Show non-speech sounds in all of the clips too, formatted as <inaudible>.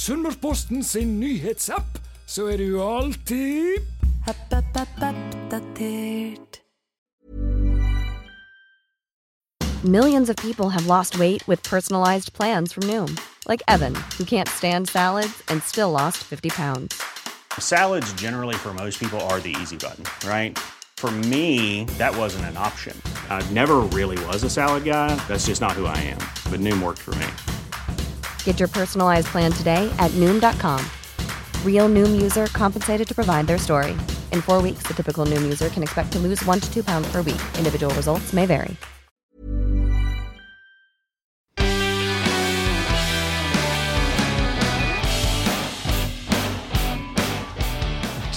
Sunnmørsposten sin nyhetsapp, så er du alltid App, app, app, oppdatert. Millions of people have lost weight with personalized plans from Noom, like Evan, who can't stand salads and still lost 50 pounds. Salads, generally, for most people, are the easy button, right? For me, that wasn't an option. I never really was a salad guy. That's just not who I am. But Noom worked for me. Get your personalized plan today at Noom.com. Real Noom user compensated to provide their story. In four weeks, the typical Noom user can expect to lose one to two pounds per week. Individual results may vary.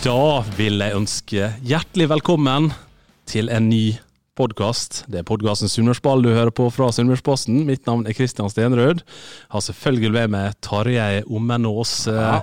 Da vil jeg ønske hjertelig velkommen til en ny podkast. Det er podkasten Sunnmørsball du hører på fra Sunnmørsposten. Mitt navn er Kristian Stenrød. Har selvfølgelig med meg Tarjei Ommenås. Ja.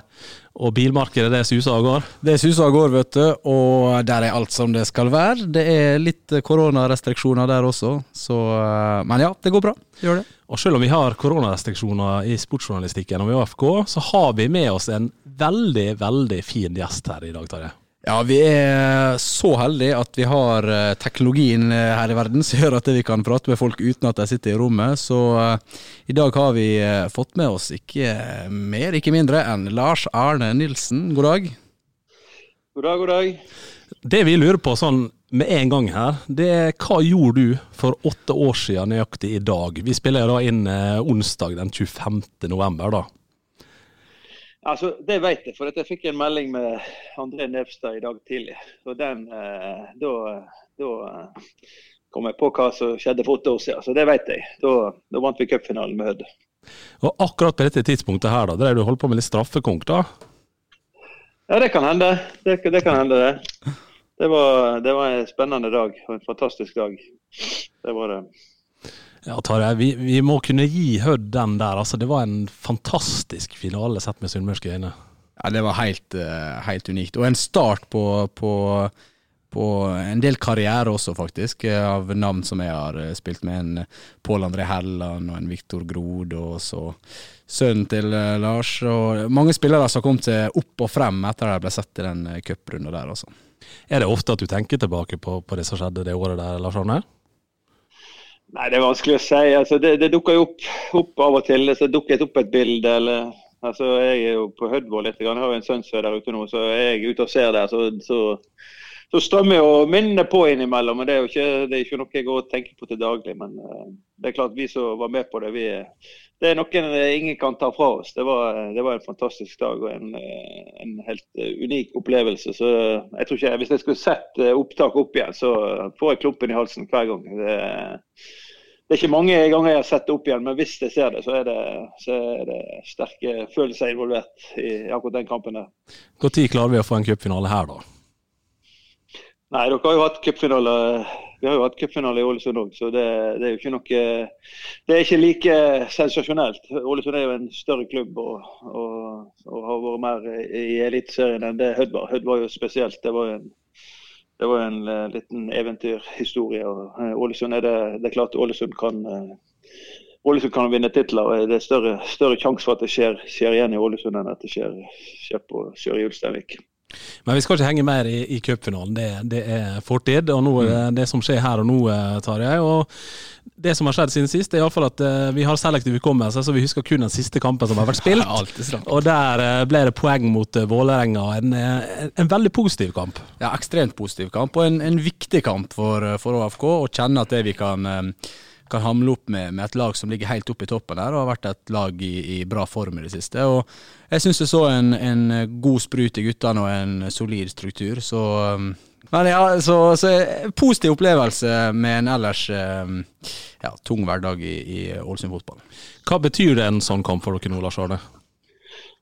Og bilmarkedet det suser av gårde. Det suser av gårde, vet du, og der er alt som det skal være. Det er litt eh, koronarestriksjoner der også, så eh, Men ja, det går bra. Gjør det. Og selv om vi har koronarestriksjoner i sportsjournalistikken og i AFK, så har vi med oss en veldig, veldig fin gjest her i dag, Tarjei. Ja, vi er så heldige at vi har eh, teknologien eh, her i verden <laughs> som gjør at vi kan prate med folk uten at de sitter i rommet. Så eh, i dag har vi fått med oss ikke mer, ikke mindre enn Lars Arne Nilsen. God dag. God dag, god dag. Det vi lurer på sånn med en gang her, det er hva gjorde du for åtte år siden nøyaktig i dag? Vi spiller da inn onsdag den 25. november, da. Altså, Det vet jeg, for jeg fikk en melding med André Nevstad i dag tidlig. Og den, eh, Da, da eh, kom jeg på hva som skjedde for åtte år siden, så det vet jeg. Da, da vant vi cupfinalen med Hødd. Og akkurat på dette tidspunktet her, da, drev du holdt på med litt straffekonk, da? Ja, det kan hende. Det, det kan hende, det. Det var, det var en spennende dag og en fantastisk dag. Det var det. Ja, Tarjei, vi, vi må kunne gi Hødd den der. altså Det var en fantastisk finale sett med sunnmørske øyne. Ja, det var helt, eh, helt unikt. Og en start på, på, på en del karriere også, faktisk, eh, av navn som jeg har eh, spilt med. En Pål André Helland og en Viktor Grod, og så sønnen til Lars. Og mange spillere som har kommet seg opp og frem etter at de ble sett i den cuprunden der, altså. Er det ofte at du tenker tilbake på, på det som skjedde det året der, Lars Arne? Nei, Det er vanskelig å si. Altså, det, det dukker jo opp, opp av og til. Så det dukket opp et bilde. eller altså, Jeg er jo på Hødvold litt. Jeg har jo en sønn som er der ute nå, så er jeg ute og ser der. Så, så, så strømmer jo minnene på innimellom. men Det er jo ikke, det er ikke noe jeg går og tenker på til daglig. Men uh, det er klart vi som var med på det, vi, det er noe ingen kan ta fra oss. Det var, det var en fantastisk dag og en, uh, en helt unik opplevelse. Så jeg tror ikke, Hvis jeg skulle sett opptak opp igjen, så får jeg klumpen i halsen hver gang. Det, det er ikke mange ganger jeg har sett det opp igjen, men hvis jeg ser det, så er det, så er det sterke følelser involvert i akkurat den kampen. der. Når klarer vi å få en cupfinale her, da? Nei, dere har jo hatt cupfinale vi har jo hatt cupfinale i Ålesund òg, så det, det, er jo ikke noe Det er ikke like sensasjonelt. Ålesund er jo en større klubb og, og, og har vært mer i Eliteserien enn det Hødd var. Hødd var jo spesielt. Det var jo en var en uh, liten eventyrhistorie. uh, Ålesund er det, det er klart Ålesund kan uh, Ålesund kan vinne titler. og Det er større, større sjanse for at det skjer, skjer, igjen i Ålesund enn at det skjer, skjer på Søre Julsteinvik. Men vi skal ikke henge mer i, i cupfinalen, det, det, er fortid. Og nå er det det som skjer her og nå, Tarjei. Og det som har skjedd siden sist, er iallfall at uh, vi har selektiv hukommelse, så vi husker kun den siste kampen som har vært spilt. <laughs> Ja, og der uh, ble det poeng mot Vålerenga. En, en, veldig positiv kamp. Ja, ekstremt positiv kamp, og en, en viktig kamp for, for ÅFK. Å kjenne at det vi kan kan hamle opp med, med, et lag som ligger helt oppe i toppen der, og har vært et lag i, i bra form i det siste. Og jeg syns jeg så en, en, god sprut i guttene og en solid struktur, så men ja, så, så positiv opplevelse med en ellers ja, tung hverdag i, i Ålesund fotball. Hva betyr det en sånn kamp for dere nå, Lars Arne?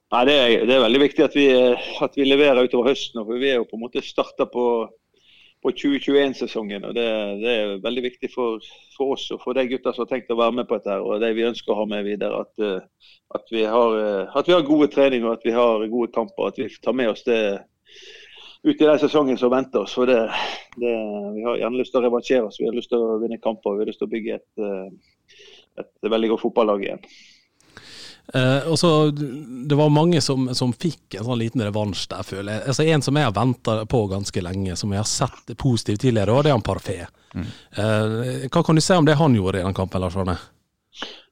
Nei, det er, det er, veldig viktig at vi, at vi leverer utover høsten. for Vi er jo på en måte starta på på 2021-sesongen. og det, det, er veldig viktig for, for, oss og for de gutta som har tenkt å være med på dette. her, og det vi ønsker å ha med videre. At, eh, at, vi, har, eh, at vi har gode treninger at vi har gode kamper. At vi tar med oss det ut i den sesongen som venter oss. det, det, Vi har gjerne lyst til å revansjere oss, vi har lyst til å vinne kamper vi har lyst til å bygge et, eh, et veldig godt fotballag igjen. Eh, og så Det var mange som, som fikk en sånn liten revansj der, føler jeg. Altså En som jeg har venta på ganske lenge, som jeg har sett positivt tidligere, og det er han Parfait. Eh, hva kan du si om det han gjorde i den kampen, Lars Arne?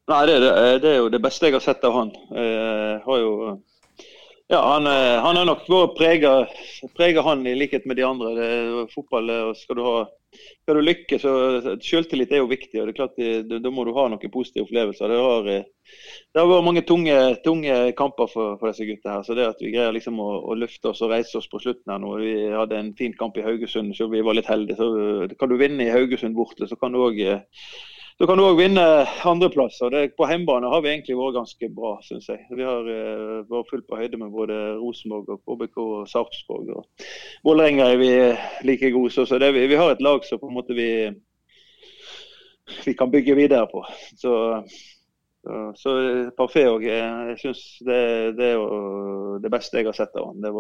Nei, det, er det, det er jo det beste jeg har sett av han. Jeg har jo ja, han, eh, han har nok vært prega, han i likhet med de andre. Det, er fotball eh, og skal du ha skal du lykkes, så Selvtillit er jo viktig. og det er klart Da må du ha noen positive opplevelser. Det har, eh, det har vært mange tunge, tunge kamper for, for disse gutta. her, så det at vi greier liksom å, å løfte oss og reise oss på slutten her nå. Vi hadde en fin kamp i Haugesund, så vi var litt heldige. så Kan du vinne i Haugesund borte, så kan du òg så kan du òg vinne andreplass. På hjemmebane har vi egentlig vært ganske bra, syns jeg. Vi har uh, vært fullt på høyde med både Rosenborg, og KBK og Sarpsborg. og Vålerenga er vi like gode. Så, så det, vi, vi har et lag som på en måte vi, vi kan bygge videre på. Så, så, så Parfait òg. Jeg syns det, det det beste jeg har sett av han. Det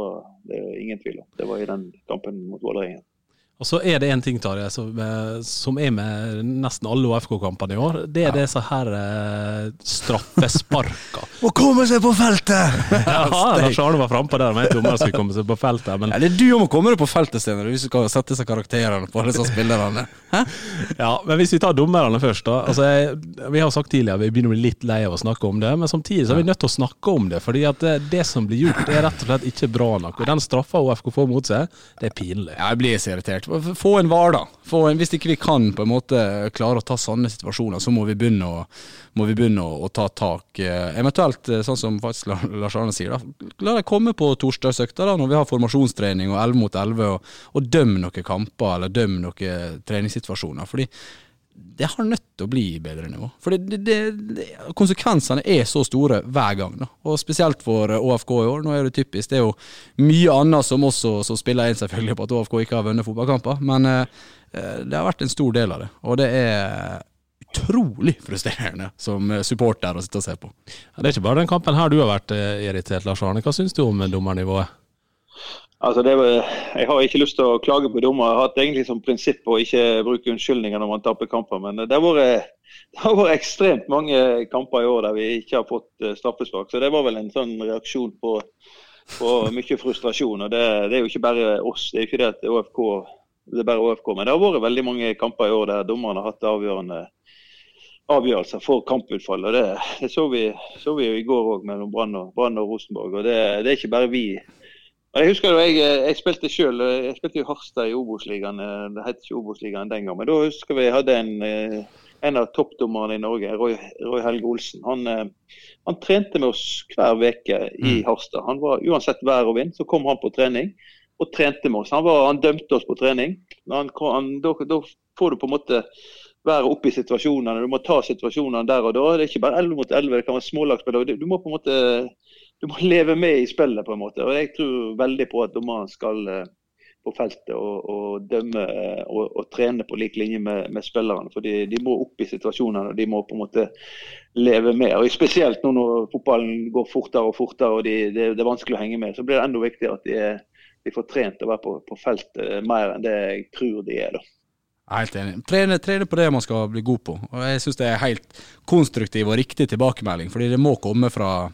det er ingen tvil om. Det var i den kampen mot Vålerenga. Og så er det én ting, Tarje, som, eh, som er med nesten alle OFK-kampene i år. Det er disse her eh, straffesparka. <laughs> Å komme seg på feltet! <laughs> ja, Lars Arne var frampå der med at dommeren skulle komme seg på feltet. Men Ja, det er du som må komme deg på feltet, Stener, hvis du skal sette disse karakterene på disse spillerne. Ja, men hvis vi tar dommerne først, da. Altså, jeg, vi har sagt tidligere vi begynner å bli litt lei av å snakke om det, men samtidig så er vi nødt til å snakke om det. fordi at det, det som blir gjort, er rett og slett ikke bra nok. Og den straffa OFK får mot seg, det er pinlig. Ja, jeg blir så irritert. Få en VAR, da. En, hvis ikke vi kan på en måte klare å ta sånne situasjoner, så må vi begynne å, vi begynne å, å ta tak. Eh, Eventuelt, eh, sånn som faktisk Lars Arne sier, da. la dem komme på torsdagsøkta da, når vi har formasjonstrening og 11 mot 11, og, og døm noen kamper eller døm noen treningssituasjoner. fordi det har nødt til å bli bedre nivå. For det, det, det, konsekvensene er så store hver gang. Da. Og spesielt for eh, ÅFK i år. Nå er det typisk. Det er jo mye annet som også som spiller inn selvfølgelig på at ÅFK ikke har vunnet fotballkamper. Men eh, eh, det har vært en stor del av det. Og det er utrolig frustrerende som eh, supporter å sitte og se på. Det er ikke bare den kampen her du har vært eh, irritert, Lars Arne. Hva syns du om dommernivået? Altså det jeg har ikke lyst til å klage på dommer. Jeg har hatt egentlig som prinsipp å ikke bruke unnskyldninger når man taper kamper. Men det har vært, <laughs> det har vært ekstremt mange kamper i år der vi ikke har fått eh, straffespark. Så det var vel en sånn reaksjon på, på mye frustrasjon. og det, det er jo ikke bare oss. Det er jo ikke det at ÅFK, det er bare ÅFK. Men det har vært veldig mange kamper i år der dommerne har hatt avgjørende avgjørelser for kamputfallet. Det, det så, vi, så vi jo i går òg mellom Brann og, og Rosenborg. og det, det er ikke bare vi og Jeg husker jo, jeg, jeg spilte selv, jeg spilte i Harstad i Obos-ligaen. eh, Det het ikke Obos-ligaen den gang. Men da husker vi jeg hadde en, eh, en av toppdommerne i Norge, Roy, Roy Helge Olsen. Han, eh, han trente med oss hver uke i Harstad. Han var, uansett vær og vind, så kom han på trening og trente med oss. Han, var, han dømte oss på trening. Han, han, da, da får du på en måte være oppe i situasjonene. Du må ta situasjonene der og da. Det er ikke bare 11 mot 11, det kan være smålagsspill. Du, du må på en måte du må <laughs> leve med i spillet, på en måte. Og Jeg tror veldig på at dommeren skal eh, på feltet og, og dømme eh, og, og trene på lik linje med, med spillerne. For de, må opp i situasjonene og de må på en måte leve med. Og Spesielt nå når fotballen går fortere og fortere og de, det, det er vanskelig å henge med, så blir det enda viktigere at de, er, de får trent og være på, på feltet mer enn det jeg tror de er. da. Helt enig. Trene, trene på det man skal bli god på. Og Jeg syns det er helt konstruktiv og riktig tilbakemelding, fordi det må komme fra,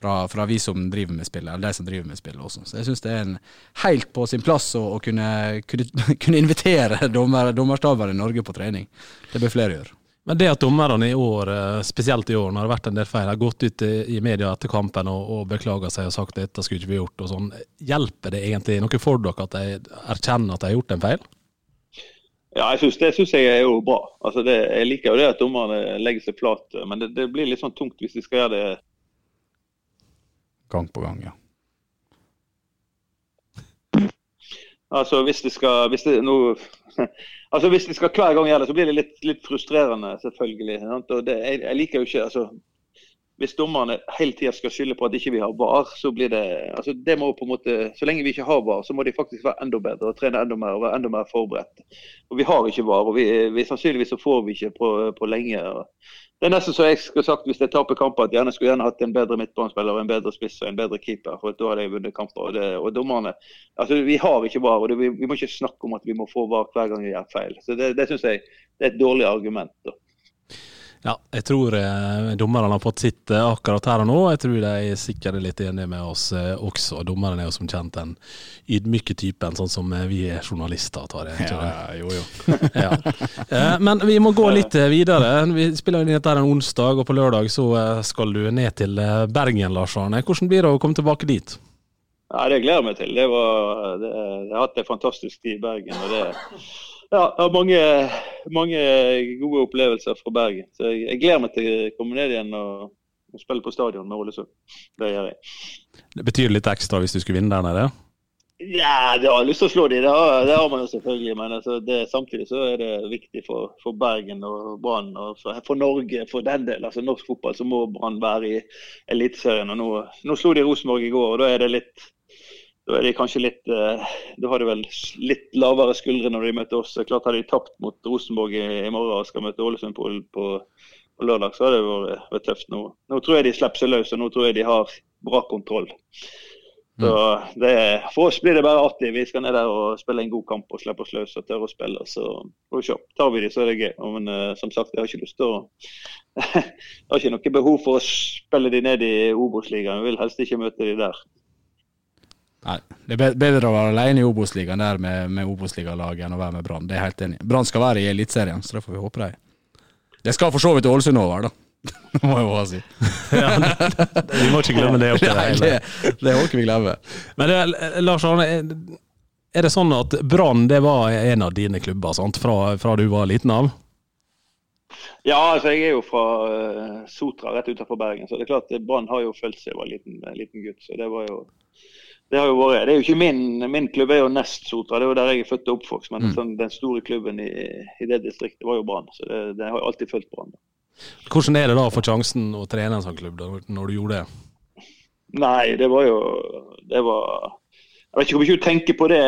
fra, fra vi som driver med spillet, eller de som driver med spillet også. Så jeg syns det er en helt på sin plass å, å kunne, kunne, <laughs> kunne invitere dommer, dommerstaber i Norge på trening. Det bør flere gjøre. Men det at dommerne i år, eh, spesielt i år, når det har vært en del feil, har gått ut i i media etter kampen og, og beklaga seg og sagt at dette skulle ikke vi gjort og sånn, hjelper det egentlig noe for dere at de erkjenner at de har gjort en feil? Ja, jeg synes, Det syns jeg er jo bra. Altså det, jeg liker jo det at dommerne legger seg flat, men det, det blir litt sånn tungt hvis de skal gjøre det Gang på gang, ja. <laughs> Altså hvis de skal hvis de, nå, <laughs> altså hvis de skal hver gang gjøre det, så blir det litt, litt frustrerende, selvfølgelig. det, jeg, jeg liker jo ikke altså, Hvis dommerne hele tida skal skylde på at ikke vi har VAR, så blir det altså det må på en måte, Så lenge vi ikke har VAR, så må de faktisk være enda bedre og trene enda mer og være enda mer forberedt. Og Vi har ikke VAR, og vi, vi sannsynligvis så får vi ikke på, på lenge. og det er nesten så jeg skulle sagt hvis jeg taper kamper at jeg gjerne skulle gjerne hatt en bedre midtbanespiller, en bedre spiss og en bedre keeper. for Da hadde jeg vunnet kamper. Og, og dommerne altså Vi har ikke VAR, og det, vi, vi må ikke snakke om at vi må få VAR hver gang vi gjør feil. Så Det, det syns jeg det er et dårlig argument. da. Ja, jeg tror eh, dommerne har fått sitt eh, akkurat her og nå. Jeg tror de er sikkert litt enige med oss eh, også. Dommeren er jo som kjent den ydmyke typen, sånn som eh, vi er journalister, tar jeg. Ja, ja, jo, jo. <laughs> ja. Eh, Men vi må gå litt videre. Vi spiller inn dette en onsdag, og på lørdag så skal du ned til Bergen, Lars Arne. Hvordan blir det å komme tilbake dit? Ja, Det gleder jeg meg til. Det var, det, jeg har hatt en fantastisk tid i Bergen. og det ja, jeg har mange, mange gode opplevelser fra Bergen. Så jeg, jeg gleder meg til å komme ned igjen og, og spille på stadion med Ålesund. Det gjør jeg. Det betyr litt ekstra hvis du skulle vinne der nede? Ja, det har jeg lyst til å slå dem, det, det har man jo selvfølgelig. Men altså, det, samtidig så er det viktig for, for Bergen og Brann og for, for Norge for den del. Altså norsk fotball så må Brann være i Eliteserien. Nå, nå slo de Rosenborg i går, og da er det litt da er de kanskje litt eh, Da har de vel litt lavere skuldre når de møter oss. Klart Hadde de tapt mot Rosenborg i, morgen og skal møte Ålesund på, på, på lørdag, så har det vært, vært tøft. Nå, nå tror jeg de slipper seg løs, og nå tror jeg de har bra kontroll. Så det, For oss blir det bare artig. Vi skal ned der og spille en god kamp og slippe oss løs og tørre å spille. Så får vi se. Tar vi de, så er det gøy. Men uh, som sagt, jeg har ikke lyst til å <laughs> Jeg har ikke noe behov for å spille de ned i Obos-ligaen. Jeg vil helst ikke møte de der. Nei, Det er bedre å være alene i Obos-ligaen der med, med Obos-ligalaget enn å være med Brann. Det er jeg helt enig i. Brann skal være i Eliteserien, så det får vi håpe de Det skal for så vidt Ålesund over, da. <laughs> Det må jeg bare si. <laughs> Vi må ikke glemme det. oppi <laughs> det Nei, hele. det, det må ikke vi glemme. Men det, er- Lars Arne, er- er det sånn at Brann det var en av dine klubber sant? Fra, fra du var liten av? Ja, altså jeg er jo fra eh, Sotra, rett utenfor Bergen. Så det er klart eh, Brann har jo følt seg jeg var liten, liten gutt. Så det var jo det har jo vært, det er jo ikke min, min klubb er jo Nest Sotra, det er jo der jeg er født og oppvokst. Men Mm. sånn, den store klubben i, i det distriktet var jo Brann. Så det, det har jo alltid fulgt Brann. Hvordan er det da å få sjansen å trene en sånn klubb, da, når du gjorde det? Nei, det var jo det var, Jeg vet ikke hvor mye du tenker på det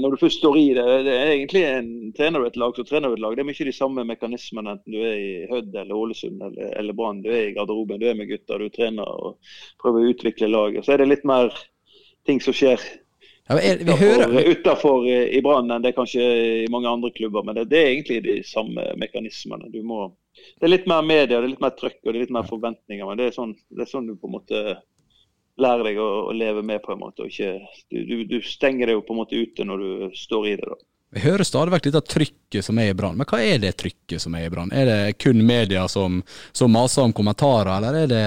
når du først står i det. det er egentlig en, Trener du et lag, så trener du et lag. Det er mye de samme mekanismene enten du er i Hødd eller Ålesund eller, eller Brann. Du er i garderoben, du er med gutta, du trener og prøver å utvikle laget. Så er det litt mer ting som skjer Ja, er, vi hører utafor i Brann enn det er kanskje i mange andre klubber. Men det, det er egentlig de samme mekanismene. Du må, det er litt mer media, det er litt mer trøkk og det er litt mer forventninger. Men det er sånn, det er sånn du på en måte lærer deg å, å leve med. på en måte. Og ikke, du, du, du stenger deg jo på en måte ute når du står i det. da. Vi hører stadig vekk dette trykket som er i Brann. Men hva er det trykket som er i Brann? Er det kun media som, som maser om kommentarer, eller er det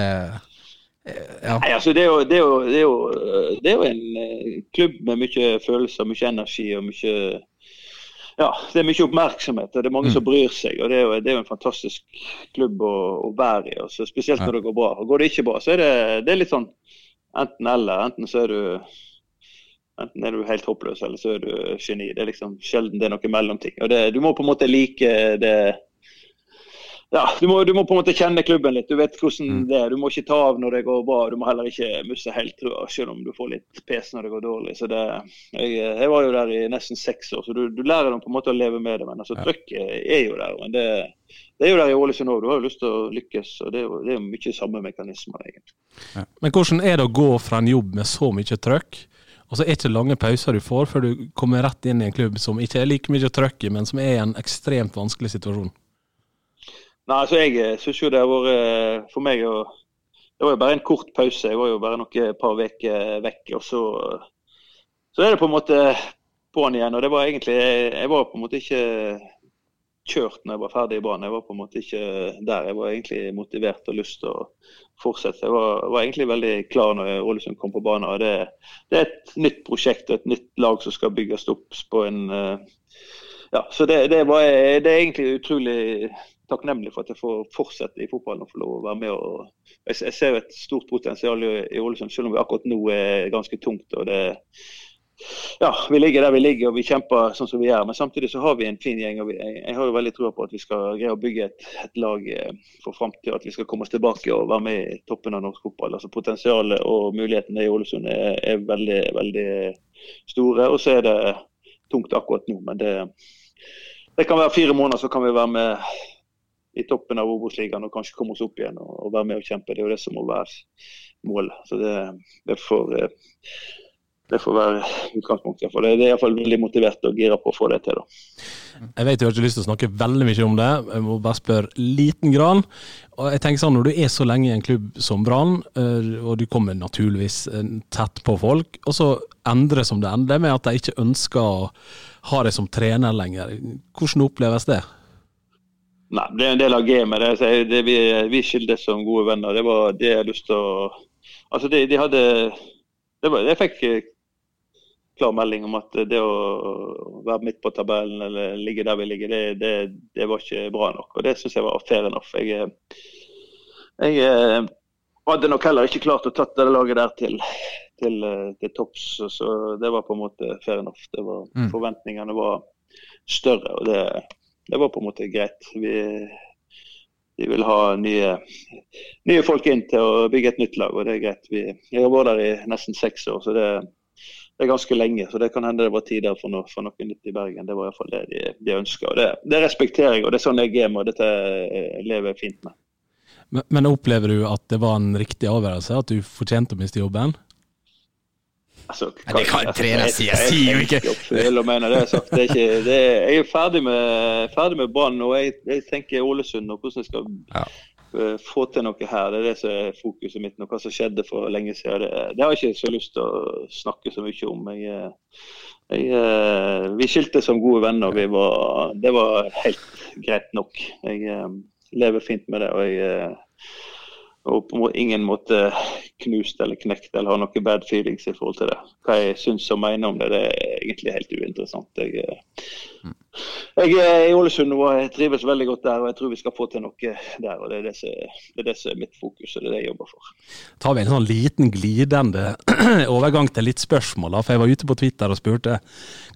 ja. Nei, altså det er, jo, det, er jo, det, er jo, det er jo en eh, klubb med mye følelser, mye energi og mye ja, det er mye oppmerksomhet og det er mange som bryr seg. og Det er jo, det er jo en fantastisk klubb å, å være i. Altså, spesielt når det går bra. Og Går det ikke bra, så er det, det er litt sånn enten-eller. Enten så er du enten er du helt håpløs, eller så er du geni. Det er liksom sjelden det er noe mellomting. Og det, Du må på en måte like det ja, du må, du må på en måte kjenne klubben litt. Du vet hvordan det er. Du må ikke ta av når det går bra. Du må heller ikke miste helt, trua, selv om du får litt pes når det går dårlig. Så det, jeg, jeg var jo der i nesten seks år, så du, du lærer dem på en måte å leve med det. Men altså, trøkket er jo der. men det, det er jo der i Ålesund òg. Du har jo lyst til å lykkes. og Det er jo, det er jo mye samme mekanismer, egentlig. Men hvordan er det å gå fra en jobb med så mye trøkk, og så er det ikke lange pauser du får før du kommer rett inn i en klubb som ikke er like mye trøkk i, men som er i en ekstremt vanskelig situasjon? Nei, altså Jeg syns jo det har vært eh, for meg å Det var jo bare en kort pause. Jeg var jo bare noen par uker vekk. og så, så er det på en måte på'n igjen. og det var egentlig, Jeg var på en måte ikke kjørt når jeg var ferdig i banen. Jeg var på en måte ikke der. Jeg var egentlig motivert og lyst til å fortsette. Jeg var, var egentlig veldig klar når Ålesund kom på banen. og det, det er et nytt prosjekt og et nytt lag som skal bygges opp på en eh, ja, så det, det, var, det er egentlig utrolig takknemlig for at jeg får fortsette i fotballen og få lov å være med. og Jeg, jeg ser jo et stort potensial i, Ålesund, selv om vi akkurat nå er ganske tungt. og det ja, Vi ligger der vi ligger og vi kjemper sånn som vi gjør. Men samtidig så har vi en fin gjeng. og vi, jeg, jeg har jo veldig tro på at vi skal greie å bygge et, et lag eh, for framtida. At vi skal komme oss tilbake og være med i toppen av norsk fotball. altså Potensialet og mulighetene i Ålesund er, er veldig, veldig store. Og så er det tungt akkurat nå. men det det kan være fire måneder, så kan vi være med i toppen av Obos-ligaen og kanskje komme oss opp igjen og, og være med og kjempe. Det er jo det som må være målet. Så det, det, får, det får være utgangspunktet. For det, det er iallfall veldig motivert og gira på å få det til. da. Jeg vet du har ikke lyst til å snakke veldig mye om det, jeg må bare spørre liten grann. Og jeg tenker sånn, Når du er så lenge i en klubb som Brann, eh, og du kommer naturligvis eh, tett på folk, og så endrer som det ender med at de ikke ønsker å ha deg som trener lenger. Hvordan oppleves det? Nei, det er en del av gamet. Det, Så det, vi, vi skildes som gode venner. Det var det jeg har lyst til å Altså, de, de hadde det var, Jeg fikk eh, klar melding om at det å være midt på tabellen eller ligge der vi ligger, det, det, det var ikke bra nok. Og det syns jeg var fair enough. Jeg, eh, jeg eh, hadde nok heller ikke klart å tatt det laget der til, til, til topps, så- det var på en måte fair enough. Det var, Mm. Forventningene var større, og det, det var på en måte greit. Vi, vi vil ha nye, nye folk inn til å bygge et nytt lag, og det er greit. Vi, jeg har vært der i nesten seks år, så det, det er ganske lenge. Så det kan hende det var tider for, no, for noe nytt i Bergen. Det var iallfall det de, de ønska. Det, det respekterer jeg, og det er sånn jeg er, og dette lever jeg fint med. Men, men opplever du at det var en riktig avgjørelse, at du fortjente å miste jobben? Altså, det kan altså, jeg- si, jeg sier jo ikke. er er er, jeg er ferdig med, ferdig med Brann, og jeg, jeg tenker Ålesund og hvordan jeg skal Ja. eh, få til noe her. Det er det som er fokuset mitt nå. Hva som skjedde for lenge siden. Det, det har jeg ikke så lyst til å snakke så mye om. Jeg, eh, jeg, eh, vi skilte som gode venner. og var, det var helt greit nok. Jeg eh, lever fint med det. og jeg eh, og på ingen måte knust eller knekt eller har noen bad feelings i forhold til det. Hva jeg syns og mener om det, det er egentlig helt uinteressant. Jeg, eh, jeg er i Ålesund og jeg trives veldig godt der, og jeg tror vi skal få til noe der. og Det er det som, det er, det som er mitt fokus, og det er det jeg jobber for. tar vi en sånn liten glidende <clears throat> overgang til litt spørsmål. for Jeg var ute på Twitter og spurte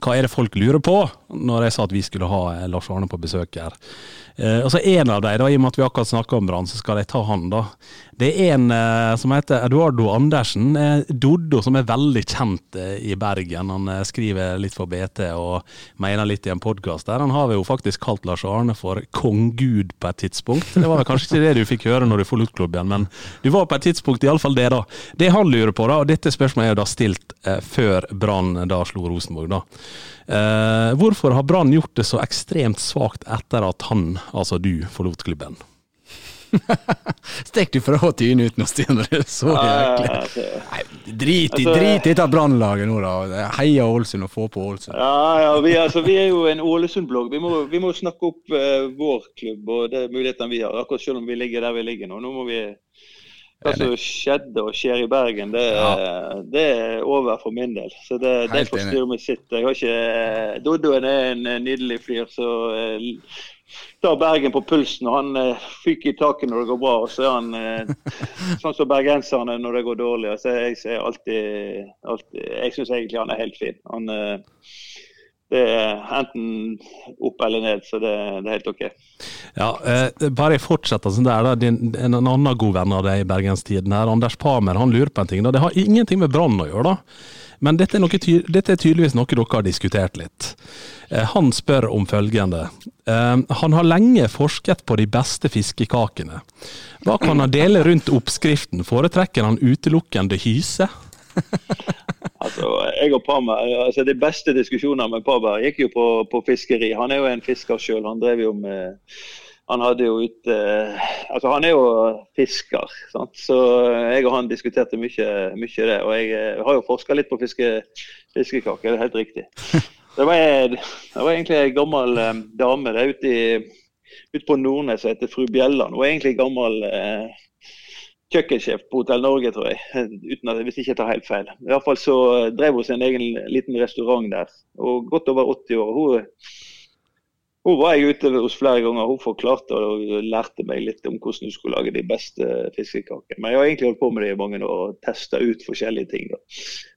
hva er det folk lurer på, når jeg sa at vi skulle ha eh, Lars Arne på besøk her. Eh, og så En av dem, da, i og med at vi akkurat snakka om Brann, så skal jeg ta han. da. Det er en eh, som heter Eduardo Andersen. Eh, Doddo, som er veldig kjent eh, i Bergen. Han skriver litt for BT og mener litt i en podkast der. Han har jo faktisk kalt Lars Arne for kong-gud på et tidspunkt. Det var kanskje ikke det du fikk høre når du forlot klubben, men du var på et tidspunkt iallfall det, da. Det han lurer på, da, og dette spørsmålet er jo da stilt før Brann da slo Rosenborg, da. Hvorfor har Brann gjort det så ekstremt svakt etter at han, altså du, forlot klubben? <laughs> Stikk du fra trynet ut nå, Stian. Det så jæklig. Eh, altså, Nei, drit i Altså- drit i dette brannlaget nå, da. Heia Ålesund og få på Ålesund. Ja, ja vi, altså, vi er jo en Ålesund-blogg. Vi, vi må snakke opp uh, vår klubb og de mulighetene vi har. Akkurat selv om vi ligger der vi ligger nå. Nå må vi Hva som skjedde og skjer i Bergen, det, det er over for min del. Så det, det får styre med sitt. Jeg har ikke Doddoen er en eh, nydelig fyr som eh, tar Bergen på pulsen. og Han eh, fyker i taket når det går bra, og så er han eh, <laughs> sånn som bergenserne når det går dårlig. Altså, jeg ser alltid, alltid Jeg syns egentlig han er helt fin. Han eh, det er enten opp eller ned, så det, det er helt OK. Ja, eh, bare jeg fortsetter sånn der, en, en annen god venn av deg i bergenstiden her, Anders Pamer, han lurer på en ting. da. Det har ingenting med Brann å gjøre, da. Men dette er, noe, dette er tydeligvis noe dere har diskutert litt. Eh, han spør om følgende. Eh, han har lenge forsket på de beste fiskekakene. Hva kan han dele rundt oppskriften? Foretrekker han utelukkende hyse? <laughs> Altså, jeg og Parma, altså De beste diskusjonene med Parma gikk jo på, på fiskeri. Han er jo en fisker sjøl. Han drev jo med Han hadde jo ute Altså, han er jo fisker. Sant? Så jeg og han diskuterte mye, mye det. Og jeg eh, har jo forska litt på fiske, fiskekaker, det er helt riktig. Det var, det var egentlig ei gammel eh, dame det er ute, i, ute på Nordnes som heter fru Bjelland. Hun er egentlig gammel eh, kjøkkensjef på Hotell Norge, tror jeg. Uten at, hvis jeg ikke tar helt feil. I hvert fall så drev hun sin egen liten restaurant der. Og godt over 80 år. Hun, hun var jeg ute hos flere ganger. Hun forklarte og lærte meg litt om hvordan du skulle lage de beste fiskekakene. Men jeg har egentlig holdt på med det i mange år og testa ut forskjellige ting. Da.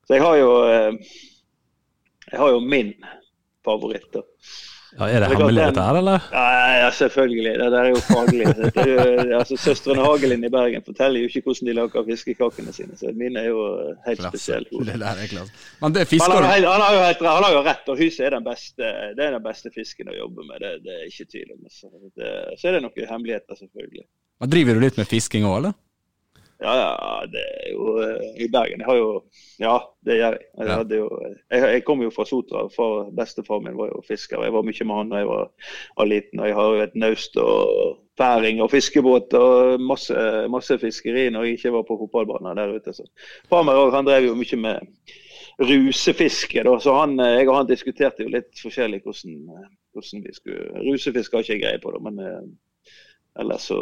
Så jeg har jo eh, jeg har jo min favoritt. da. Ja, er det hemmelig dette her, eller? Ja, ja, selvfølgelig. Det der er jo faglig. Er altså, Søstrene Hagelin i Bergen forteller jo ikke hvordan de lager fiskekakene sine. Så mine er jo helt spesielle. Det der er klasse. Men det fisker du han, har jo helt, han har jo rett, og hyse er den beste, det er den beste fisken å jobbe med. Det, det er ikke tvil om. Så, det, så er det noen hemmeligheter, selvfølgelig. Men Driver du litt med fisking òg, eller? Ja, ja, det er jo eh, i Bergen. Jeg har jo Ja, det gjør jeg. Jeg, hadde jo, jeg, jeg kom jo fra Sotra. For bestefar min var jo fisker. Jeg var mye med han da jeg var, var liten. og Jeg har jo et naust og færing og fiskebåt og masse, masse fiskeri når jeg ikke var på fotballbanen der ute. Så. Far min også, han drev jo mye med rusefiske. Da, så han, eh, jeg og han diskuterte jo litt forskjellig hvordan, eh, hvordan vi skulle Rusefiske har ikke jeg greie på, da, men eh, ellers så,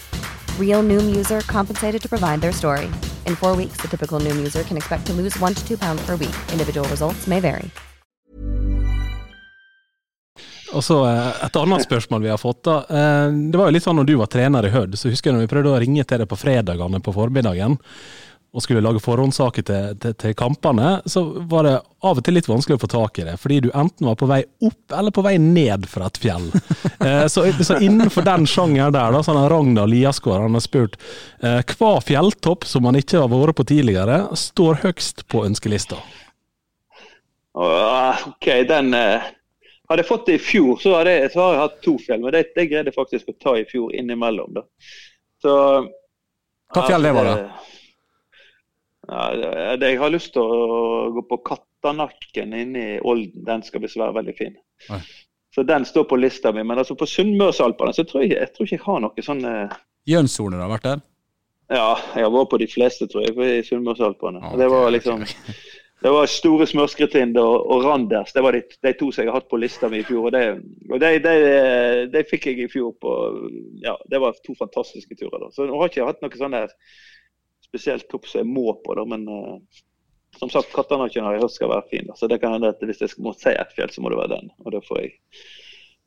Real Noom user compensated to provide their story. In four weeks, the typical Noom user can expect to lose one to two pounds per week. Individual results may vary. Og så eh, Et annet spørsmål vi har fått. da. Eh, Det var jo litt sånn når du var trener i Hødd, så husker jeg når vi prøvde å ringe til deg på fredagene på formiddagen og skulle lage forhåndssaker til, til, til kampene, så var det av og til litt vanskelig å få tak i det. Fordi du enten var på vei opp eller på vei ned fra et fjell. <laughs> Eh, Så, så innenfor den sjangeren der, da, sånn har Ragnar Liasgaard han har spurt eh, hva fjelltopp som han ikke har vært på tidligere, står høgst på ønskelista. OK, den eh, Hadde jeg fått det i fjor, så hadde jeg, så har jeg hatt to fjell. Men det, det greide jeg faktisk å ta i fjor innimellom. da. Så Hva fjell det var, da? Ja, det, det, jeg har lyst til å gå på Kattanakken inne i Olden. Den skal visst være veldig fin. Nei. Så den står på lista mi. Men altså på Sunnmørsalpene så tror jeg, jeg tror ikke jeg har noe sånn eh, Jønssoner har vært der? Ja, jeg har vært på de fleste, tror jeg, i Sunnmørsalpene. Ah, Det var liksom <laughs> det var Store Smørskretrind og, og Randers. Det var de, de to som jeg har hatt på lista mi i fjor. Og det, og de, de, de fikk jeg i fjor på Ja, det var to fantastiske turer. da. Så nå har ikke jeg hatt noe sånn der spesielt topp som jeg må på, da. Men uh, som sagt, Katanakjøen har jeg hørt skal være fin. da. Så det kan hende at hvis jeg må si ett fjell, så må det være den. Og da får jeg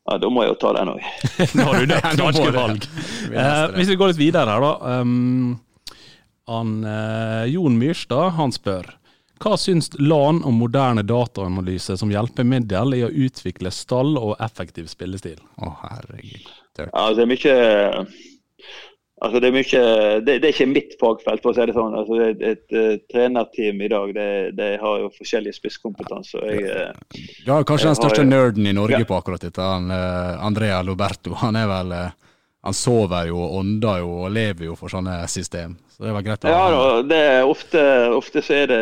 ja, da må jeg jo ta den òg. Nå <laughs> har du det. Ja, <laughs> Du har ikke valg. <laughs> Eh, det. hvis vi går litt videre her, da. Um, han, uh, Jon Myrstad han spør hva syns LAN om moderne dataanalyse som hjelpemiddel i å utvikle stall og effektiv spillestil? Å, herregud. Ja, det er mye Altså det, er mye, det, det er ikke mitt fagfelt, for å si det sånn. Altså et, et, et, trenerteam i dag det, det har jo forskjellig spisskompetanse. Jeg, eh, har kanskje den har største jo- nerden i Norge Ja. på akkurat dette, han, eh, Andrea Loberto. Han er vel eh, Han sover jo og ånder jo og lever jo for sånne system. Så det var greit å ja, det er ofte, ofte så er det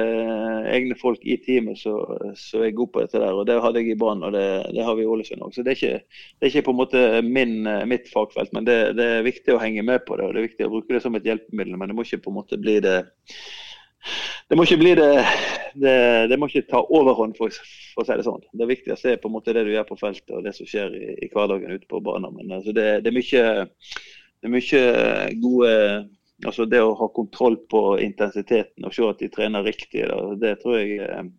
egne folk i teamet som er gode på dette der. og Det hadde jeg i Brann, og det, det har vi i Ålesund òg. Så det er, ikke, det er ikke på en måte min, eh, mitt fagfelt, men det, det er viktig å henge med på det. og Det er viktig å bruke det som et hjelpemiddel, men det må ikke på en måte bli det det må ikke bli det Det, det må ikke ta overhånd, for, for å si det sånn. Det viktigste er på en måte det du gjør på feltet og det som skjer i, i hverdagen ute på banen. Men altså, det, det, er mye, det er mye gode altså Det å ha kontroll på intensiteten og se at de trener riktig, det tror jeg er,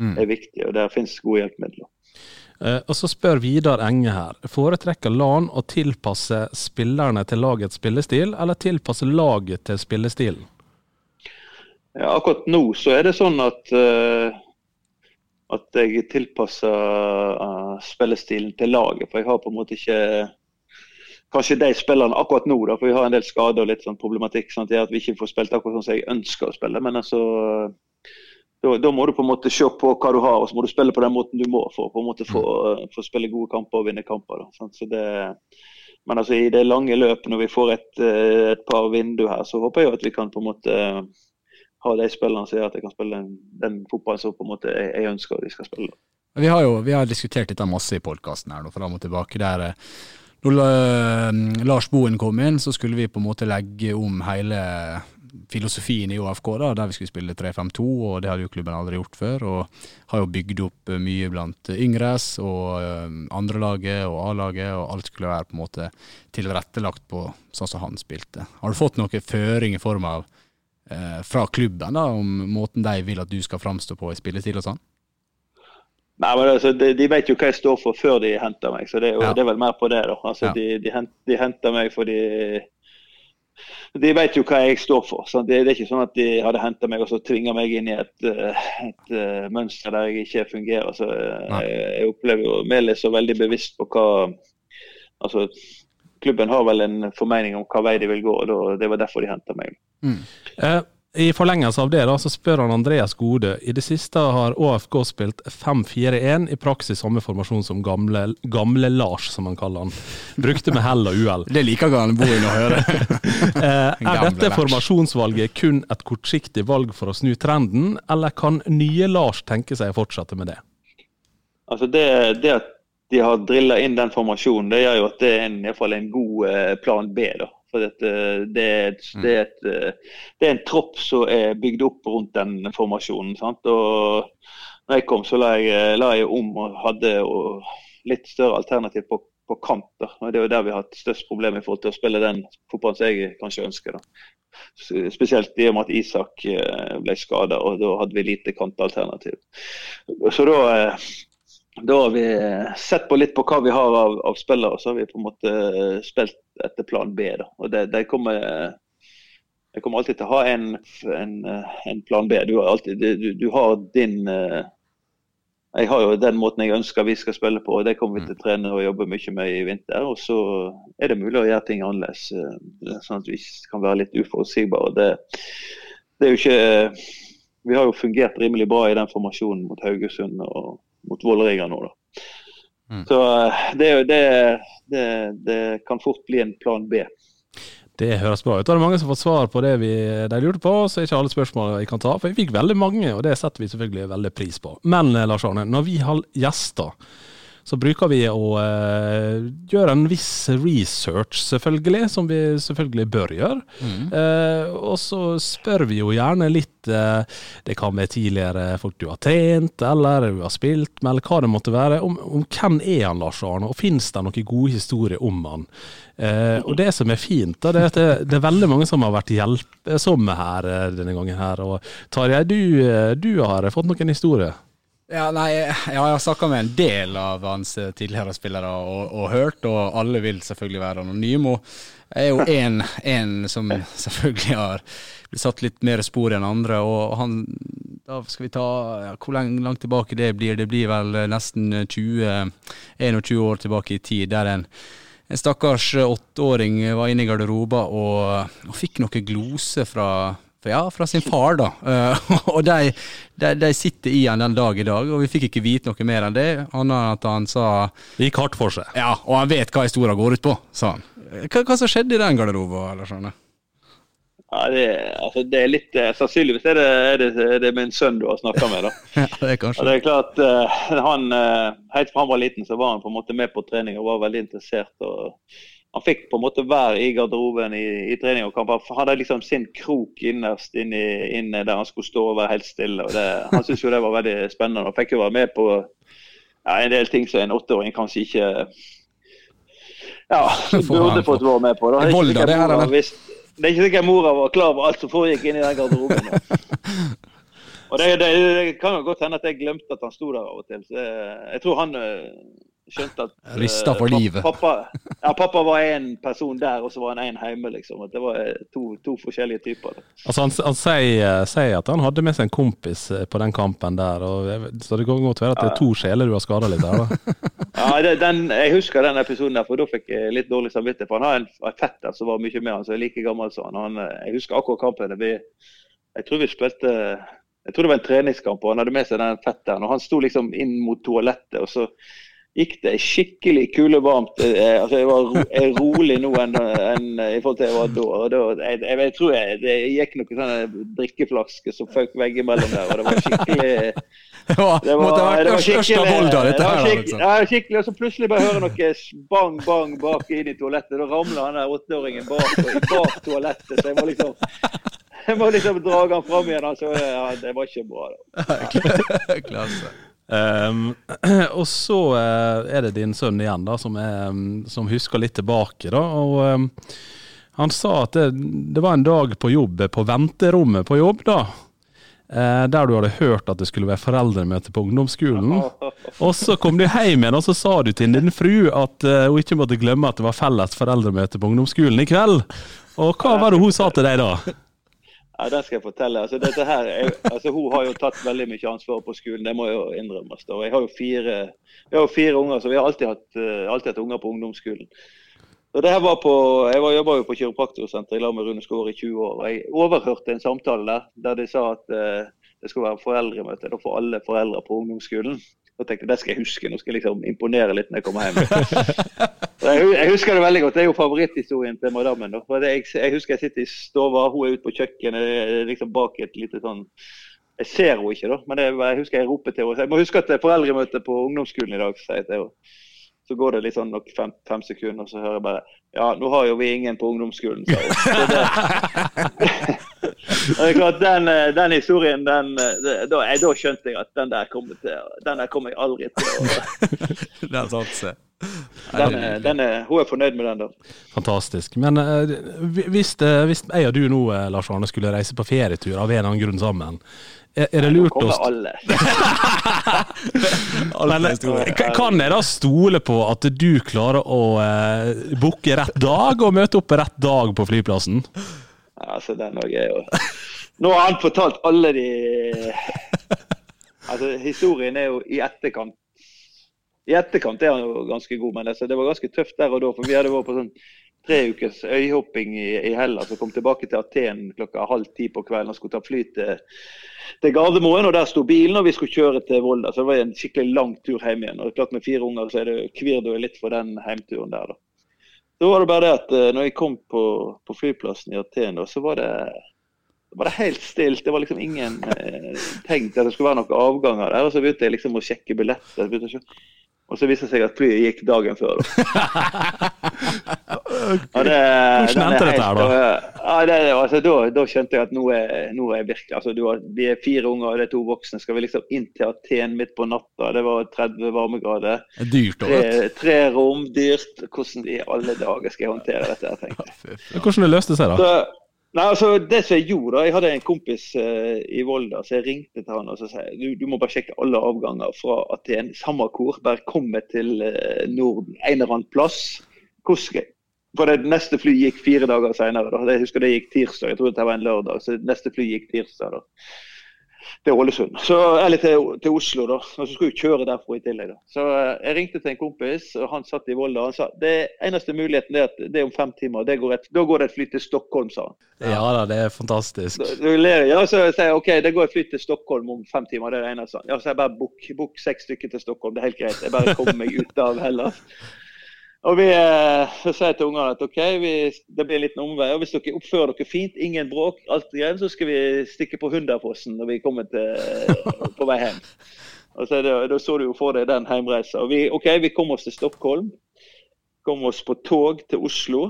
Mm. er viktig. og Der finnes gode hjelpemidler. Eh, og så spør Vidar Enge her. Foretrekker LAN å tilpasse spillerne til lagets spillestil, eller tilpasse laget til spillestilen? Ja, akkurat nå så er det sånn at eh, at jeg tilpasser uh, spillestilen til laget. For jeg har på en måte ikke Kanskje de spillerne akkurat nå, da, for vi har en del skader og litt sånn problematikk. sånn at vi ikke får spilt akkurat sånn som jeg ønsker å spille. Men altså da, da må du på en måte se på hva du har, og så må du spille på den måten du må for på en måte få, få spille gode kamper og vinne kamper. Da, sånn. Så det, men altså i det lange løp, når vi får et, eh, et par vinduer her, så håper jeg jo at vi kan på en måte ha de spillerne som gjør at jeg kan spille den, den fotballen som på en måte jeg, jeg ønsker de skal spille. Vi har jo vi har diskutert dette masse i podkasten her, nå, fram og tilbake. Der, eh, når eh, Lars Boen kom inn, så skulle vi på en måte legge om hele filosofien i OFK, da, der vi skulle spille 3-5-2, og det hadde jo klubben aldri gjort før. Og har jo bygd opp eh, mye blant yngres og eh, andrelaget og A-laget, og alt skulle være på en måte tilrettelagt på sånn som han spilte. Har du fått noe føring i form av eh, fra klubben da, om måten de vil at du skal framstå på i spilletid og sånn? Nei, men altså, de, de vet jo hva jeg står for før de henter meg, så det Ja. det er vel mer på det. da. Altså, Ja. de, de, hent, de henter meg fordi de vet jo hva jeg står for. Sant? Det, det er ikke sånn at de hadde henta meg og så tvinga meg inn i et, et, et, uh, mønster der jeg ikke fungerer. Så, uh, jeg, jeg, opplever jo Melis så veldig bevisst på hva altså, Klubben har vel en formening om hva vei de vil gå, og det var derfor de henta meg. Mm. Eh, i forlengelse av det da, så spør han Andreas Gode. I det siste har ÅFK spilt 5-4-1, i praksis samme formasjon som gamle, gamle, Lars, som han kaller han. Brukte med hell og uhell. Det liker han Bohin å høre. <laughs> Eh, er dette Lars. formasjonsvalget kun et kortsiktig valg for å snu trenden, eller kan nye Lars tenke seg å fortsette med det? Altså det, det at de har drilla inn den formasjonen, det gjør jo at det er en, i hvert fall en god eh, plan B. da. For det, det, mm. det, er et, eh, det, er en tropp som er bygd opp rundt den formasjonen. Sant? Og når jeg kom, så la jeg, la jeg om og hadde og litt større alternativ på, på kant. Det er jo der vi har hatt størst problem i forhold til å spille den fotballen som jeg kanskje ønsker. Da. Spesielt i og med at Isak eh, ble skada, og da hadde vi lite kantalternativ. Så da eh, da har vi sett på litt på hva vi har av, av spillere, så har vi på en måte spilt etter plan B. Da. Og det, det kommer, jeg kommer alltid til å ha en, en, en plan B. Du har, alltid, du, du har, din Jeg har jo den måten jeg ønsker vi skal spille på, og det kommer vi til å trene og jobbe mye med i vinter. Og så er det mulig å gjøre ting annerledes, eh, sånn at vi kan være litt uforutsigbare. Det, det er jo ikke Vi har jo fungert rimelig bra i den formasjonen mot Haugesund og mot Vålerenga nå, da. Mm. Så eh, det, det, det, det, kan fort bli en plan B. Det høres bra ut. Da er det mange som har fått svar på det vi, de lurte på, så er ikke alle spørsmål jeg kan ta. For jeg fikk veldig mange, og det setter vi selvfølgelig veldig pris på. Men eh, Lars Arne, når vi har gjester så bruker vi å uh, gjøre en viss research, selvfølgelig, som vi selvfølgelig bør gjøre. Mm. Uh, og så spør vi jo gjerne litt uh, Det kan være tidligere folk du har trent, eller du har spilt med, eller hva det måtte være. Om, om hvem er han Lars Arne, og finnes det noen gode historier om han? og det som er fint, da, det er at det, det, er veldig mange som har vært hjelpsomme her denne gangen. her, og Tarjei, du, du har fått noen historier? Ja, nei, jeg har snakka med en del av hans eh, tidligere spillere og, og, hørt, og alle vil selvfølgelig være anonyme. Jeg er jo en, som <laughs> selvfølgelig har blitt satt litt mer spor enn andre. Og han Da skal vi ta ja, Hvor langt tilbake det blir? Det blir vel nesten 20, 21 år tilbake i tid. Der en, en stakkars åtteåring var inne i garderoben og, og fikk noe glose fra ja, fra sin far, da. Uh, <laughs> og de, de, de, sitter i han den dag i dag, og vi fikk ikke vite noe mer enn det. Annet enn at han sa Det gikk hardt for seg. Ja, og han vet hva historien går ut på, sa han. Hva, hva som skjedde i den garderoben, eller sånn? Ja, det, altså, det, er litt uh, Sannsynligvis er det, er, det, er det, min sønn du har snakka med. da. <laughs> ja, Det er kanskje. Og det er klart, uh, han, Helt fra han var liten, så var han på en måte med på trening og var veldig interessert. og han fikk på en måte være i garderoben i, i trening og kamp. Han hadde liksom sin krok innerst inne, inne der han skulle stå og være helt stille. det, Han syntes jo det var veldig spennende og fikk jo være med på ja, en del ting som en åtteåring kanskje ikke ja, burde fått være med på. Da. Det, er ikke sikkert mora var klar over alt som foregikk inni den garderoben. <laughs> Og det, det, det, kan jo godt hende at jeg glemte at han sto der av og til. Så jeg, jeg tror han skjønte at <laughs> Rista for uh, livet. Pappa, ja, pappa var én person der, og så var han én hjemme. liksom. At det var eh, to, to forskjellige typer. Da. Altså Han, han sier, eh, sier, at han hadde med seg en kompis på den kampen der. Og, så det kan godt være at det er to sjeler du har skada litt der, da. <laughs> ja, det, den, Jeg husker den episoden der, for da fikk jeg litt dårlig samvittighet. For han har en, en fetter som var mye med han, som er like gammel som han. han. Jeg husker akkurat kampen. Vi, jeg tror vi spilte jeg tror det var en treningskamp, og han hadde med seg den fetteren. og Han sto liksom inn mot toalettet, og så gikk det skikkelig kulevarmt. Eh, altså jeg var ro, jeg rolig nå enn, enn, i forhold til jeg var da. Da jeg, jeg, tror jeg, det gikk noen sånne drikkeflasker som føk veggimellom der. og Det var skikkelig <laughs> det var, det var, det var skikkelig, Volda, dette her. Skikkelig, ja, skikkelig, og så plutselig bare hører noe bang, bang bak inn i toalettet. Da ramler han der åtteåringen bak, bak toalettet. Så jeg må liksom jeg må liksom dra han fram igjen. Altså, ja, det var ikke bra. da. <laughs> <laughs> Klasse. Um, <clears throat> og så uh, er det din sønn igjen, da, som, er, um, som husker litt tilbake. da, og um, Han sa at det, det, var en dag på jobb, på venterommet på jobb, da. eh, der du hadde hørt at det skulle være foreldremøte på ungdomsskolen. <laughs> Og så kom du hjem igjen, og så sa du til din fru at eh, hun ikke måtte glemme at det var felles foreldremøte på ungdomsskolen i kveld. Og hva var det hun sa til deg da? Ja, Den skal jeg fortelle. Altså, dette her, jeg, altså, hun har jo tatt veldig mye ansvar på skolen, det må jo innrømmes. da. Jeg har jo fire, har jo fire unger, så vi har alltid hatt, eh, alltid hatt unger på ungdomsskolen. Og det her var på, Jeg var, jobba jo på kiropraktorsenteret i lag med Rune Skåre i 20 år. og Jeg overhørte en samtale der der de sa at eh, det skulle være foreldremøte for alle foreldre på ungdomsskolen. Da tenkte det skal jeg huske, nå skal jeg liksom imponere litt når jeg kommer hjem. Jeg, husker det veldig godt. Det er jo favoritthistorien til madammen. da. For jeg, husker jeg sitter i stua, hun er ute på kjøkkenet, liksom bak et lite sånn Jeg ser henne ikke, da, men jeg husker jeg roper til henne. Jeg må huske at det er foreldremøte på ungdomsskolen i dag, sier jeg til henne. Så går det litt sånn nok fem, fem sekunder, og så hører jeg bare Ja, nå har jo vi ingen på ungdomsskolen, sa hun. <laughs> Det, er klart, den, eh, den historien, den, eh, da, jeg, da skjønte jeg at den der kommer til Den der kommer jeg aldri til å <laughs> Det er sant, se. den, er- den er, Hun er fornøyd med den, da. Fantastisk. Men eh, hvis, eh, hvis jeg og du nå, eh, Lars Arne, skulle reise på ferietur av en eller annen grunn sammen, er, er det lurt å <laughs> alle. Men, eh, Kan jeg da stole på at du klarer å eh, booke rett dag og møte opp rett dag på flyplassen? Altså, den òg er jo Nå har han fortalt alle de Altså, historien er jo i etterkant. I etterkant er han jo ganske god, men altså, det var ganske tøft der og da. For vi hadde vært på sånn tre ukers øyhopping i, i Hellas og kom tilbake til Aten klokka halv ti på kvelden og skulle ta fly til, til Gardermoen. og Der sto bilen, og vi skulle kjøre til Volda. Så det var en skikkelig lang tur hjem igjen. Og klart Med fire unger så er det kvir du litt for den heimturen der. da. Så var det bare det at eh, når jeg kom på, på flyplassen i Aten, så var det, var det helt stilt. Det var liksom ingen eh, tegn at det skulle være noen avganger der. Og så begynte jeg liksom å sjekke billetter. Jeg begynte å se- Og så viste det seg at flyet gikk dagen før. <laughs> Det, Hvordan endte dette her, da? Ja, det, altså, da, da skjønte jeg at nå er, nå er virkelig altså, du har, Vi er fire unger, og det er to voksne. Skal vi liksom inn til Aten midt på natta? Det var 30 varmegrader. Er dyrt. Tre, tre rom, dyrt. Hvordan i alle dager skal jeg håndtere dette? tenkte jeg. Hvordan det løste seg, da? Så, nei, altså, det som jeg gjorde, jeg hadde en kompis eh, i Volda, så jeg ringte til han og så sa du, du må bare sjekke alle avganger fra Aten. Samme hvor, bare komme til eh, Norden en eller annen plass. Hvordan for det neste fly gikk fire dager senere. Da. Jeg husker det gikk tirsdag, jeg trodde det var en lørdag. Så neste fly gikk tirsdag da. Til Ålesund. Så, eller til, til Oslo, da. Og så skulle jeg kjøre derfra i tillegg. da. Så eh, jeg ringte til en kompis, og han satt i Volda. Han sa det eneste muligheten er at det er om fem timer. Det går et, da går det et fly til Stockholm, sa han. Ja da, det er fantastisk. Da- jeg. Ja, så sier jeg OK, det går et fly til Stockholm om fem timer. Det er det eneste. Ja, så jeg bare book, book seks stykker til Stockholm. Det er helt greit. Jeg bare kommer meg ut av Hellas. Og vi eh, så sier til ungene at OK, vi, det blir en liten omvei. og Hvis dere oppfører dere fint, ingen bråk, alt igjen, så skal vi stikke på Hunderfossen når vi kommer til, på vei hjem. <laughs> Og så det, Da så du jo for deg den hjemreisa. Vi, OK, vi kom oss til Stockholm. Kom oss på tog til Oslo.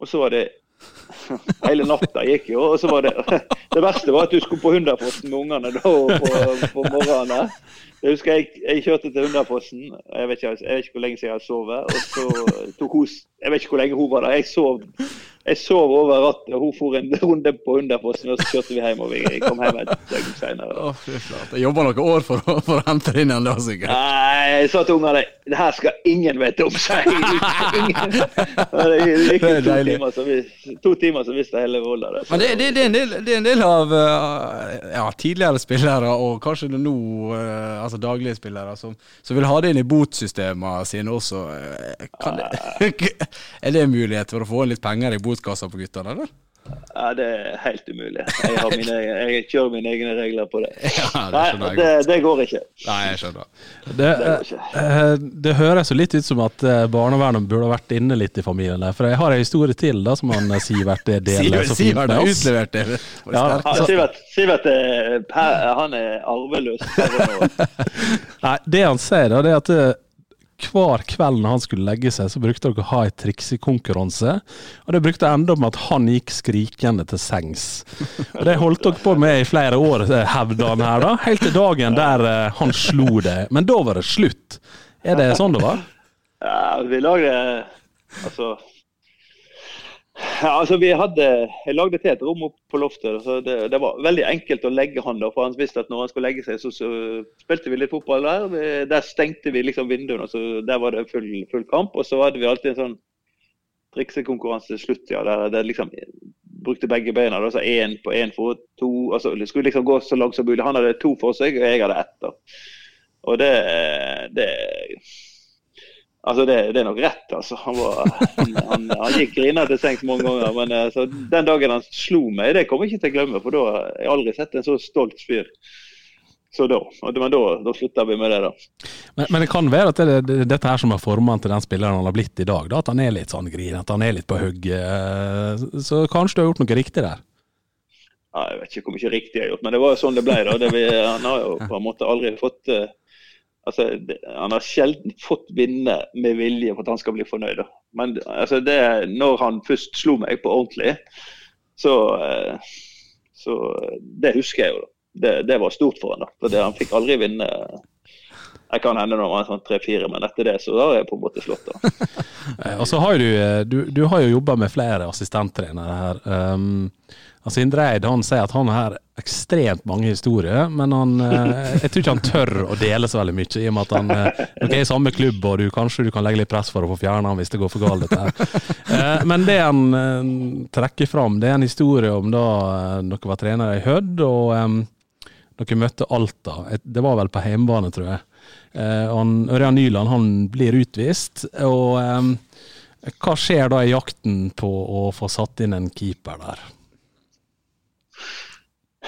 Og så var det <laughs> Hele natta gikk jo, og så var det <laughs> Det verste var at du skulle på Hunderfossen med ungene da på, på morgenen. Jeg husker jeg, jeg kjørte til Hundafossen. Jeg vet, ikke, jeg vet ikke hvor lenge siden jeg har sovet. Og så tok hun Jeg vet ikke hvor lenge hun var der. Jeg sov, jeg sov over rattet, og hun for en runde på Hundafossen, og så kjørte vi hjem. Og vi kom hjem et døgn fy flate. Jeg jobba noen år for, for å hente det inn igjen, da, sikkert. Nei, jeg sa til ungene det her skal ingen vite om seg. Ingen. <laughs> Det gikk to deilig. timer, så vi, to timer så visste hele Volda det. Men det, det, det, er en del, det er en del av eh, ja, tidligere spillere, og kanskje det nå eh, altså daglige spillere, som, som vil ha det inn i botsystemene sine også. eh, Kan det, <laughs> er det en mulighet for å få litt penger i botkassa på guttene, eller? Ja, det er helt umulig. Jeg, har mine, jeg kjører mine egne regler på det. <laughs> Ja, det Nei, det, det går ikke. Nei, jeg skjønner. Det, ikke. eh, det høres jo litt ut som at eh, barnevernet burde vært inne litt i familien der. For jeg har en historie til da, som han eh, Sivert deler Sivert, Sivert oss. utlevert det. det Ja. Ja, Sivert, Sivert er, han er arveløs. <laughs> Nei, det han sier da, det er at eh, hver kveld når han skulle legge seg, så brukte dere å ha en triksekonkurranse. Og det brukte enda med at han gikk skrikende til sengs. Og Det holdt dere på med i flere år, eh, hevder han her, da. Helt til dagen der eh, han slo det. Men da var det slutt. Er det sånn det var? Ja, vi lagde Altså Ja, altså vi hadde, Jeg lagde til et rom opp på loftet. så det, det, var veldig enkelt å legge han der. for han visste at når han skulle legge seg, så, så spilte vi litt fotball der. Vi, der stengte vi liksom vinduene, så der var det full, full, kamp. Og så hadde vi alltid en sånn triksekonkurranse til slutt, ja, der det liksom brukte begge beina. Da, én på én for to. altså Det skulle liksom gå så langt som mulig. Han hadde to for seg, og jeg hadde ett. da. Og det, det Altså, det, det, er nok rett, altså. Han, var, han, han, han gikk grinete til sengs mange ganger. Men altså, den dagen han slo meg, det kommer jeg ikke til å glemme. For da har jeg aldri sett en så stolt fyr. Så da, Men da, da slutta vi med det, da. Men, men, det kan være at det er dette her som har formet han til den spilleren han har blitt i dag. da, At han er litt sånn grinete, han er litt på hugget. Så kanskje du har gjort noe riktig der? Ja, jeg vet ikke hvor mye riktig jeg har gjort, men det var jo sånn det ble. da. Det vi, han har jo på en måte aldri fått uh, altså, Han har sjelden fått vinne med vilje for at han skal bli fornøyd. Men altså, det, når han først slo meg på ordentlig, så, uh, så Det husker jeg jo. Det, det var stort for han da. For Han fikk aldri vinne. Jeg kan hende når man er sånn tre-fire, men etter det så har jeg på en måte slått da. <laughs> og så har du, eh, du, du har jo jobba med flere assistenttrenere her. Um, Altså Indre Eid han sier at han har ekstremt mange historier, men han, eh, <laughs> jeg tror ikke han tør å dele så veldig mye. I og med at han eh, er i samme klubb, og du, kanskje du kan legge litt press for å få fjerna han hvis det går for galt. dette her. <laughs> men det han trekker fram, det er en historie om da dere var trenere i Hødd, og dere møtte Alta. Det var vel på hjemmebane, tror jeg. Ørjan Nyland han blir utvist. og hva skjer da i jakten på å få satt inn en keeper der?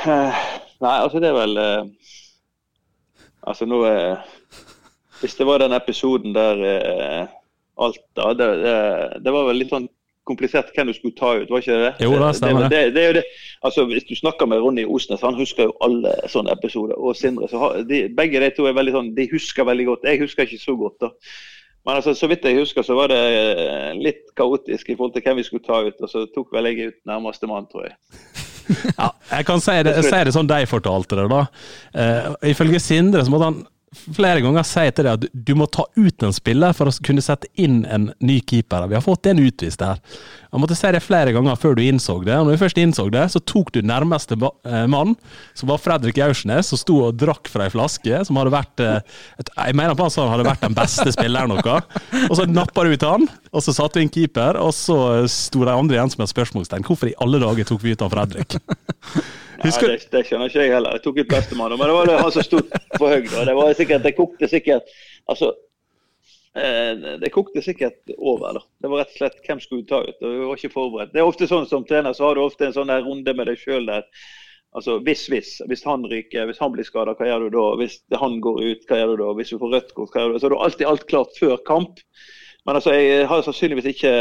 Nei, altså det er vel eh, Altså nå eh, Hvis det var den episoden der alt da det, det, det, var vel litt sånn komplisert hvem du skulle ta ut, var ikke det? Jo, det stemmer det. det, det, altså Hvis du snakker med Ronny Osnes, han husker jo alle sånne episoder. Og Sindre. så har, de, Begge de to er veldig sånn, de husker veldig godt. Jeg husker ikke så godt. da. Men altså, så vidt jeg husker, så var det litt kaotisk i forhold til hvem vi skulle ta ut. Og så tok vel jeg ut nærmeste mann, tror jeg. ja, jeg kan si det, si det sånn de fortalte det, da. Uh, ifølge Sindre så måtte han flere ganger si til deg at du må ta ut en spiller for å kunne sette inn en ny keeper. Vi har fått en utvist her. Jeg måtte si det flere ganger før du innså det. Og når du først innså det, så tok du nærmeste eh, mann, som var Fredrik Aursnes, som sto og drakk fra ei flaske, som hadde vært eh, Jeg mener på han hadde vært den beste spilleren noe. Og så nappa du ut han, og så satte du inn keeper, og så sto de andre igjen som et spørsmålstegn. Hvorfor i alle dager tok vi ut han Fredrik? Husker... Ja, det, det, skjønner ikke jeg heller. Jeg tok ut bestemann, men det var det han som sto for høyt. Det var sikkert, det kokte sikkert altså Eh, det kokte sikkert over. da. Det var rett og slett hvem skulle ta ut. og Vi var ikke forberedt. Det er ofte sånn Som trener så har du ofte en sånn der runde med deg sjøl der. Altså Hvis, hvis. Hvis han ryker, hvis han blir skada, hva gjør du da? Hvis han går ut, hva gjør du da? Hvis du får rødt kort, hva gjør du da? Så har du alltid alt klart før kamp. Men altså, jeg har sannsynligvis ikke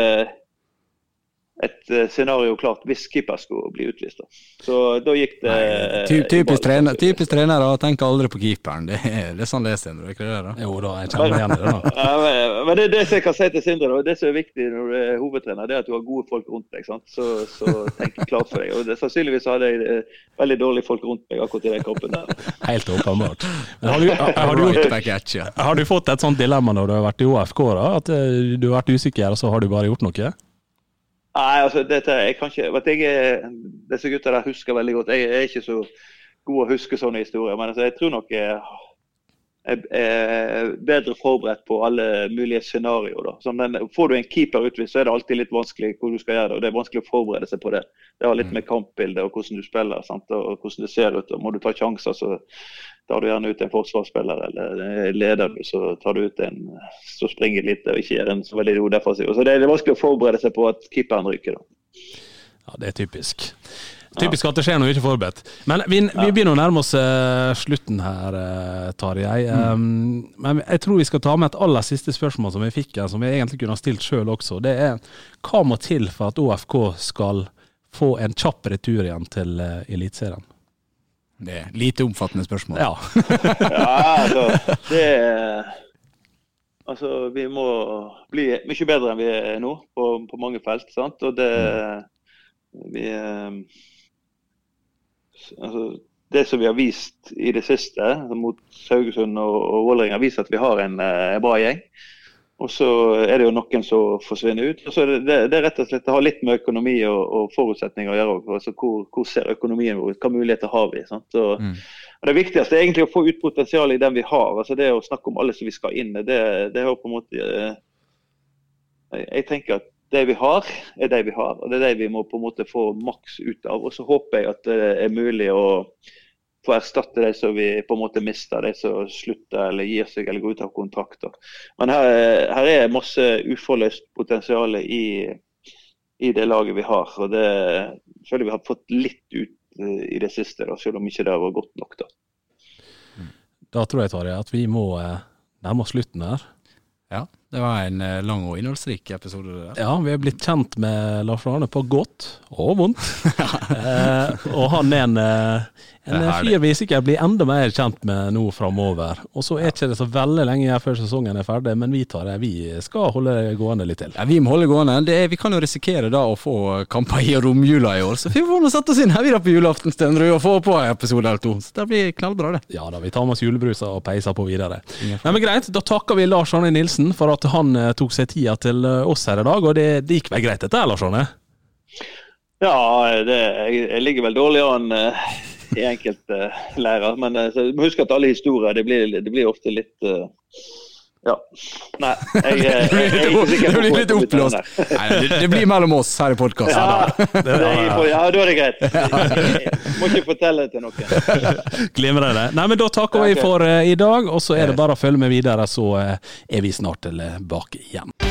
et eh, scenario klart hvis keeper skulle bli utvist. Da. Så da gikk det Nei, ty typisk, trener, typisk trenere tenker aldri på keeperen. Det er, det er sånn det er, Sindre. Ikke det, da? Jo da, jeg kjenner igjen det. da. <laughs> ja, men, men, det det som jeg kan si til Sindre, og det som er viktig når du er hovedtrener, det er at du har gode folk rundt deg. Sant? Så, så tenk klart for deg. Og det, Sannsynligvis hadde jeg eh, veldig dårlige folk rundt meg akkurat i den kampen der. <laughs> Helt åpenbart. Har du, har, du, har du fått et sånt dilemma når du har vært i OFK, da? At eh, du har vært usikker, og så har du bare gjort noe? Nei, altså, dette, jeg kan ikke, vet jeg, Disse gutta husker veldig godt. Jeg er ikke så god å huske sånne historier. Men altså, jeg tror nok jeg, jeg er bedre forberedt på alle mulige scenarioer. Får du en keeper utvist, så er det alltid litt vanskelig hvor du skal gjøre det. og Det er vanskelig å forberede seg på det. Det har litt mm. med kampbildet og hvordan du spiller sant? og hvordan det ser ut. og Må du ta sjanser, så tar du gjerne ut en forsvarsspiller eller leder du, så tar du ut en som springer litt og ikke gjør en så veldig god defensiv. Så det er vanskelig å forberede seg på at keeperen ryker. da. Ja, det er typisk. Typisk at det skjer noe ikke forberedt. Men vi, vi begynner å nærme oss uh, slutten her, uh, Tarjei. Um, mm. Men jeg tror vi skal ta med et aller siste spørsmål som vi fikk her, som vi egentlig kunne ha stilt sjøl også. Det er hva må til for at OFK skal få en kjapp retur igjen til uh, Eliteserien? Det er lite omfattende spørsmål. Ja. <laughs> ja altså, det Altså, vi må bli mye bedre enn vi er nå på, på mange felt. sant? Og det vi, eh, altså, det som vi har vist i det siste mot Haugesund og, og Vålerenga, viser at vi har en, en eh, bra gjeng. Og så er det jo noen som forsvinner ut. og så er det, det, det rett og slett Det har litt med økonomi og, og forutsetninger å gjøre. òg. Altså, hvor, hvor ser økonomien vår ut? Hva muligheter har vi? sant? Så, Mm. Det viktigste er egentlig å få ut potensialet i den vi har. altså Det å snakke om alle som vi skal inn i, det, det har på en måte eh, jeg, jeg tenker at det vi har, er det vi har. og Det er det vi må på en måte få maks ut av. Og så håper jeg at det er mulig å få erstatte de som vi på en måte mister, de som slutter eller gir seg eller går ut av kontrakter. Men her, er- her er masse uforløst potensial i, i det laget vi har. og Det føler vi har fått litt ut eh, i det siste, da, selv om ikke det har vært godt nok. da. Da tror jeg, Tarje, at vi må eh, nærme oss slutten her. Ja, det var en eh, lang og innholdsrik episode. der. Ja, vi er blitt kjent med Lars Arne på godt og vondt. <laughs> eh, og han er en, eh, en er fyr vi sikkert blir enda mer kjent med nå framover. Og så er ikke det så veldig lenge igjen før sesongen er ferdig, men vi tar det. Vi skal holde det gående litt til. Ja, Vi må holde gående. Det er, vi kan jo risikere da å få kamper i romjula i år, så vi får nå sette oss inn her vi da på julaften Stenrud, og få på en episode eller to. Så det blir knallbra, det. Ja da, vi tar med oss julebruser og peiser på videre. Nei, men Greit, da takker vi Lars Arne Nilsen for at han eh, tok seg tida til eh, oss her i dag. Og det, det gikk vel greit dette, eller sånn? Ja, det, jeg, ligger vel dårlig an uh, i enkelte uh, lærer. Men uh, så, huske at alle historier det blir, det blir ofte litt eh, Ja. Nei, jeg, <laughs> jeg, jeg, jeg er ikke sikker Det blir litt oppblåst. det, blir mellom oss her i podkasten. Ja, er, ja, da er det greit. <laughs> Jeg må ikke fortelle det til noen. <laughs> Glimrende. Nei, men da takker vi for eh, i dag, og så er det bare å følge med videre, så eh, er vi snart tilbake igjen.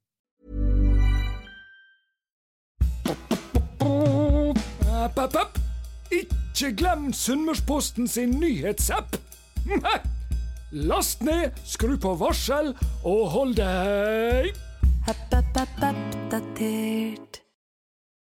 App, app, app. Ikke glem Sunnmørsposten sin nyhetsapp! <laughs> Last ned, skru på varsel og hold deg Oppdatert.